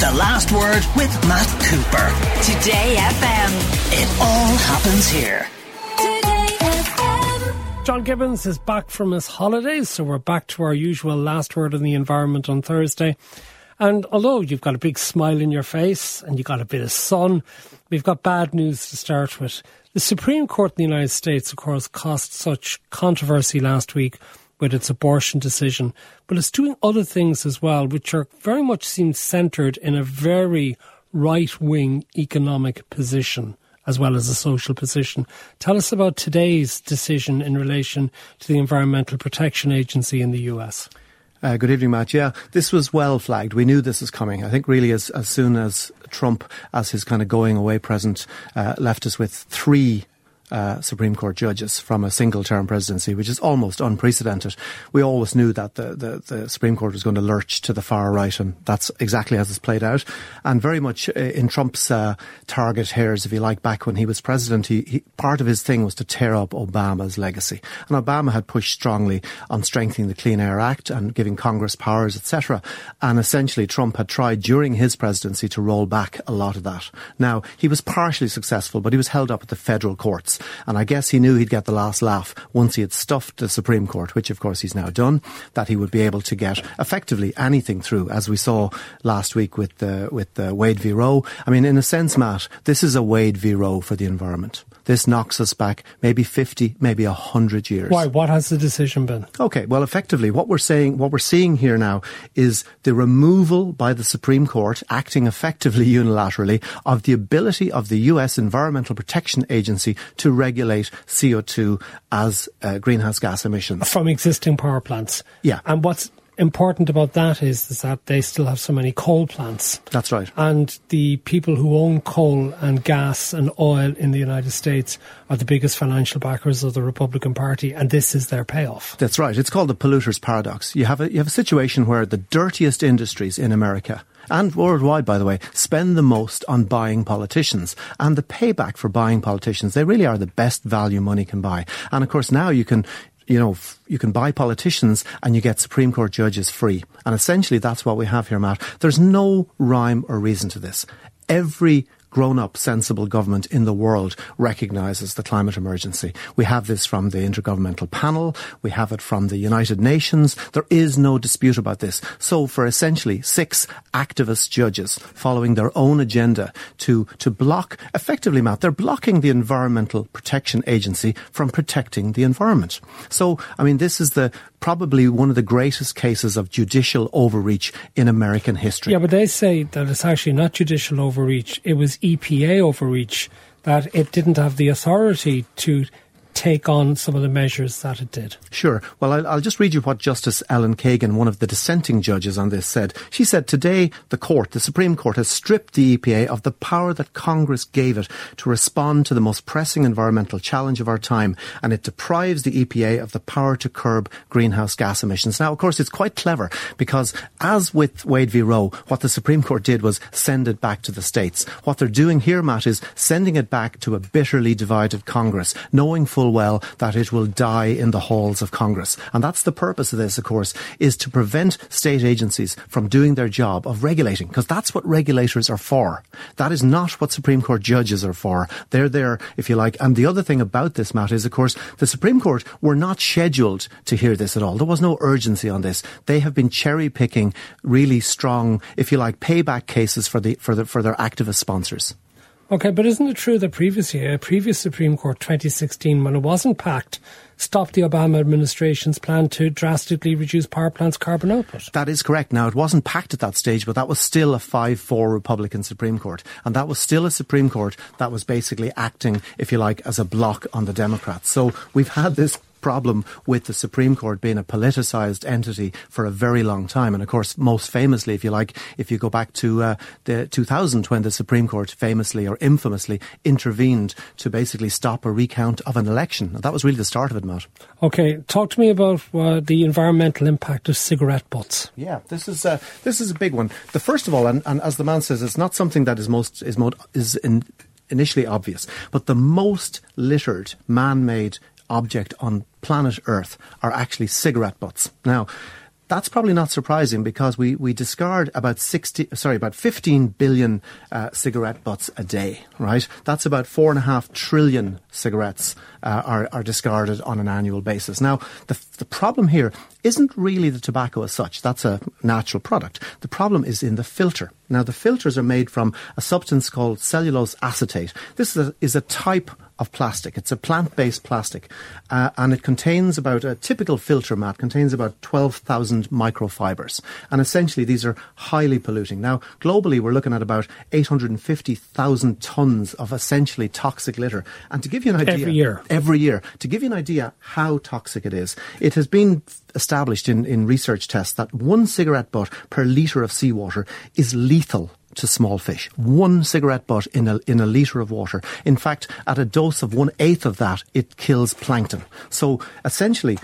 The Last Word with Matt Cooper. Today FM. It all happens here. Today FM. John Gibbons is back from his holidays, so we're back to our usual last word on the environment on Thursday. And although you've got a big smile in your face and you've got a bit of sun, we've got bad news to start with. The Supreme Court in the United States, of course, caused such controversy last week with its abortion decision, but it's doing other things as well, which are very much seem centred in a very right wing economic position as well as a social position. Tell us about today's decision in relation to the Environmental Protection Agency in the US. Uh, good evening, Matt. Yeah, this was well flagged. We knew this was coming. I think really as, as soon as Trump, as his kind of going away present, uh, left us with three uh, Supreme Court judges from a single term presidency, which is almost unprecedented. We always knew that the, the, the, Supreme Court was going to lurch to the far right, and that's exactly as it's played out. And very much uh, in Trump's uh, target hairs, if you like, back when he was president, he, he, part of his thing was to tear up Obama's legacy. And Obama had pushed strongly on strengthening the Clean Air Act and giving Congress powers, etc. And essentially, Trump had tried during his presidency to roll back a lot of that. Now, he was partially successful, but he was held up at the federal courts. And I guess he knew he'd get the last laugh once he had stuffed the Supreme Court, which of course he's now done, that he would be able to get effectively anything through, as we saw last week with the, with the Wade v. Roe. I mean, in a sense, Matt, this is a Wade v. Roe for the environment. This knocks us back maybe 50, maybe 100 years. Why? What has the decision been? Okay, well, effectively, what we're saying, what we're seeing here now is the removal by the Supreme Court, acting effectively unilaterally, of the ability of the US Environmental Protection Agency to regulate CO2 as uh, greenhouse gas emissions. From existing power plants. Yeah. And what's important about that is, is that they still have so many coal plants. That's right. And the people who own coal and gas and oil in the United States are the biggest financial backers of the Republican Party, and this is their payoff. That's right. It's called the polluter's paradox. You have a, you have a situation where the dirtiest industries in America and worldwide, by the way, spend the most on buying politicians. And the payback for buying politicians, they really are the best value money can buy. And of course, now you can you know, you can buy politicians and you get Supreme Court judges free. And essentially that's what we have here, Matt. There's no rhyme or reason to this. Every grown up, sensible government in the world recognises the climate emergency. We have this from the Intergovernmental Panel. We have it from the United Nations. There is no dispute about this. So for essentially six activist judges following their own agenda to, to block, effectively, Matt, they're blocking the Environmental Protection Agency from protecting the environment. So, I mean, this is the probably one of the greatest cases of judicial overreach in American history. Yeah, but they say that it's actually not judicial overreach. It was EPA overreach that it didn't have the authority to take on some of the measures that it did. Sure. Well, I'll, I'll, just read you what Justice Elena Kagan, one of the dissenting judges on this, said. She said, Today, the court, the Supreme Court, has stripped the EPA of the power that Congress gave it to respond to the most pressing environmental challenge of our time, and it deprives the EPA of the power to curb greenhouse gas emissions. Now, of course, it's quite clever because, as with Wade v. Roe, what the Supreme Court did was send it back to the states. What they're doing here, Matt, is sending it back to a bitterly divided Congress, knowing full full well that it will die in the halls of Congress. And that's the purpose of this, of course, is to prevent state agencies from doing their job of regulating, because that's what regulators are for. That is not what Supreme Court judges are for. They're there, if you like. And the other thing about this, Matt, is, of course, the Supreme Court were not scheduled to hear this at all. There was no urgency on this. They have been cherry picking really strong, if you like, payback cases for the for the for their activist sponsors. Okay, but isn't it true that previous year, previous Supreme Court 2016, when it wasn't packed, stopped the Obama administration's plan to drastically reduce power plants' carbon output? That is correct. Now, it wasn't packed at that stage, but that was still a 5-4 Republican Supreme Court. And that was still a Supreme Court that was basically acting, if you like, as a block on the Democrats. So we've had this problem with the Supreme Court being a politicised entity for a very long time. And of course, most famously, if you like, if you go back to uh, the 2000 when the Supreme Court famously or infamously intervened to basically stop a recount of an election. That was really the start of it, Matt. Okay, talk to me about uh, the environmental impact of cigarette butts. Yeah, this is uh, this is a big one. The first of all, and, and as the man says, it's not something that is most is most is in, initially obvious, but the most littered man-made object on planet Earth are actually cigarette butts. Now, that's probably not surprising because we, we discard about 60, sorry, about 15 billion uh, cigarette butts a day, right? That's about four and a half trillion cigarettes uh, are, are discarded on an annual basis. Now, the, the problem here isn't really the tobacco as such. That's a natural product. The problem is in the filter. Now, the filters are made from a substance called cellulose acetate. This is a, is a type of plastic. It's a plant-based plastic, uh, and it contains about a typical filter mat contains about 12,000 microfibers, and essentially these are highly polluting. Now, globally, we're looking at about 850,000 tons of essentially toxic litter. And to give you an idea, every year, every year, to give you an idea how toxic it is, it has been established in, in research tests that one cigarette butt per litre of seawater is lethal to small fish. One cigarette butt in a, in a litre of water. In fact, at a dose of one eighth of that, it kills plankton. So essentially,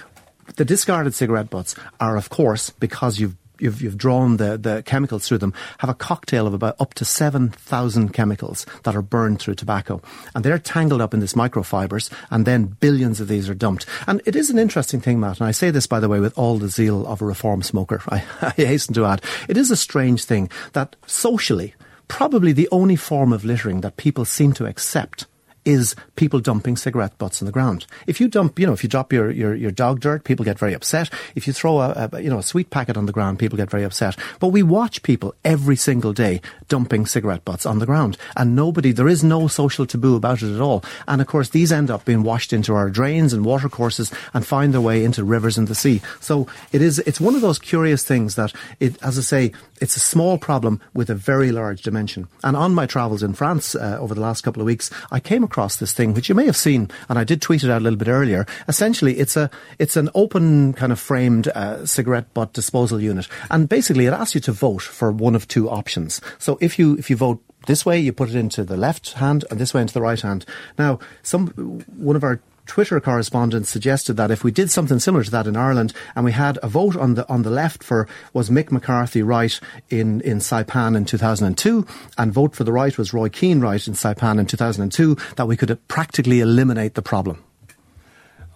the discarded cigarette butts are, of course, because you've you've, you've drawn the, the chemicals through them, have a cocktail of about up to 7,000 chemicals that are burned through tobacco. And they're tangled up in this microfibers, and then billions of these are dumped. And it is an interesting thing, Matt, and I say this, by the way, with all the zeal of a reform smoker, I, I hasten to add, it is a strange thing that socially, probably the only form of littering that people seem to accept is people dumping cigarette butts on the ground. If you dump, you know, if you drop your, your, your dog dirt, people get very upset. If you throw a, a, you know, a sweet packet on the ground, people get very upset. But we watch people every single day dumping cigarette butts on the ground and nobody, there is no social taboo about it at all. And of course, these end up being washed into our drains and watercourses and find their way into rivers and the sea. So it is, it's one of those curious things that it, as I say, it's a small problem with a very large dimension. And on my travels in France uh, over the last couple of weeks, I came across this thing, which you may have seen, and I did tweet it out a little bit earlier. Essentially, it's a it's an open kind of framed uh, cigarette butt disposal unit, and basically it asks you to vote for one of two options. So if you if you vote this way, you put it into the left hand, and this way into the right hand. Now, some one of our Twitter correspondent suggested that if we did something similar to that in Ireland and we had a vote on the on the left for was Mick McCarthy right in, in Saipan in 2002 and vote for the right was Roy Keane right in Saipan in 2002 that we could practically eliminate the problem.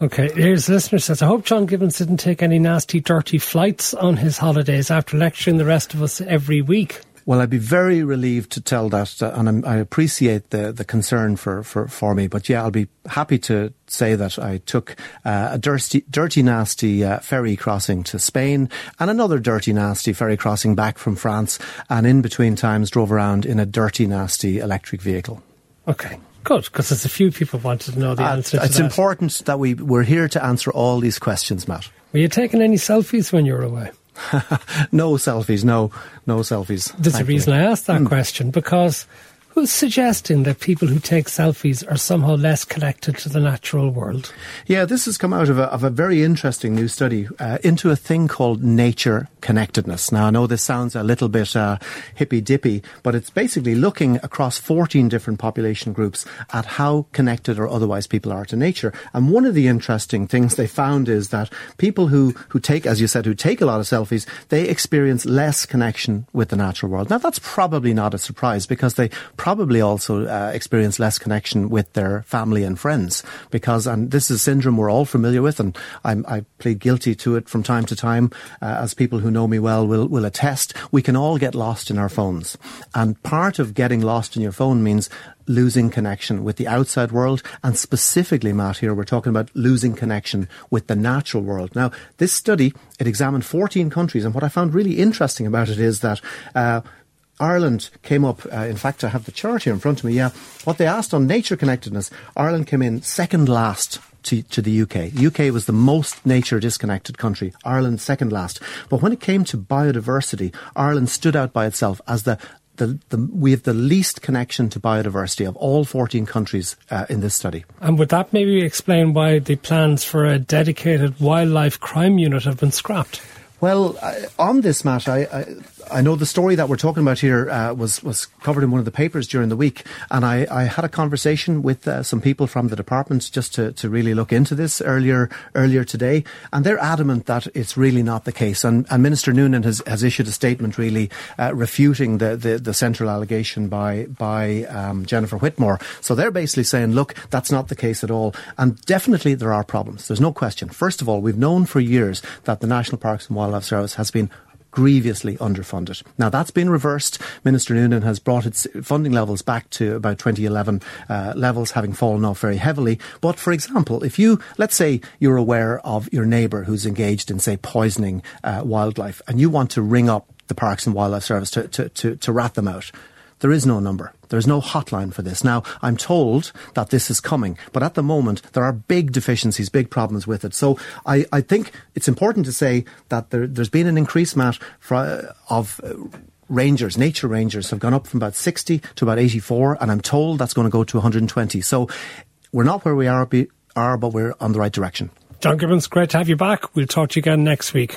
Okay, here's a listener says, I hope John Gibbons didn't take any nasty, dirty flights on his holidays after lecturing the rest of us every week. Well, I'd be very relieved to tell that, uh, and I'm, i appreciate the, the concern for, for, for me. But yeah, I'll be happy to say that I took uh, a dirty, dirty nasty uh, ferry crossing to Spain and another dirty, nasty ferry crossing back from France, and in between times drove around in a dirty, nasty electric vehicle. Okay. Good, because there's a few people wanted to know the uh, answer to It's that. important that we, we're here to answer all these questions, Matt. Were you taking any selfies when you were away? no selfies, no, no selfies. There's a reason I asked that mm. question because who's suggesting that people who take selfies are somehow less connected to the natural world? Yeah, this has come out of a, of a very interesting new study uh, into a thing called nature connectedness. Now, I know this sounds a little bit uh, hippy dippy, but it's basically looking across 14 different population groups at how connected or otherwise people are to nature. And one of the interesting things they found is that people who, who take, as you said, who take a lot of selfies, they experience less connection with the natural world. Now, that's probably not a surprise because they probably also uh, experience less connection with their family and friends because, and this is a syndrome we're all familiar with, and I'm, i plead guilty to it from time to time, uh, as people who know me well will, will attest. We can all get lost in our phones. And part of getting lost in your phone means losing connection with the outside world. And specifically, Matt, here we're talking about losing connection with the natural world. Now, this study, it examined 14 countries. And what I found really interesting about it is that, uh, Ireland came up, uh, in fact, I have the chart here in front of me, yeah. What they asked on nature connectedness, Ireland came in second last to, to the UK. UK was the most nature disconnected country, Ireland second last. But when it came to biodiversity, Ireland stood out by itself as the the, the, we have the least connection to biodiversity of all 14 countries uh, in this study. And would that maybe explain why the plans for a dedicated wildlife crime unit have been scrapped? Well, on this, matter, I, I, I know the story that we're talking about here uh, was was covered in one of the papers during the week, and I, I had a conversation with uh, some people from the department just to, to really look into this earlier earlier today, and they're adamant that it's really not the case. And, and Minister Noonan has, has issued a statement really uh, refuting the, the, the central allegation by by um, Jennifer Whitmore. So they're basically saying, look, that's not the case at all, and definitely there are problems. There's no question. First of all, we've known for years that the National Parks and Wildlife Service has been grievously underfunded. Now that's been reversed. Minister Noonan has brought its funding levels back to about 2011 uh, levels, having fallen off very heavily. But for example, if you, let's say you're aware of your neighbour who's engaged in, say, poisoning uh, wildlife, and you want to ring up the Parks and Wildlife Service to, to, to, to rat them out. There is no number. There's no hotline for this. Now, I'm told that this is coming, but at the moment, there are big deficiencies, big problems with it. So I, I think it's important to say that there, has been an increase, Matt, for, uh, of. Uh, rangers, nature rangers, have gone up from about 60 to about 84, and I'm told that's going to go to 120. So we're not where we are, are but we're on the right direction. John Gibbons, great to have you back. We'll talk to you again next week.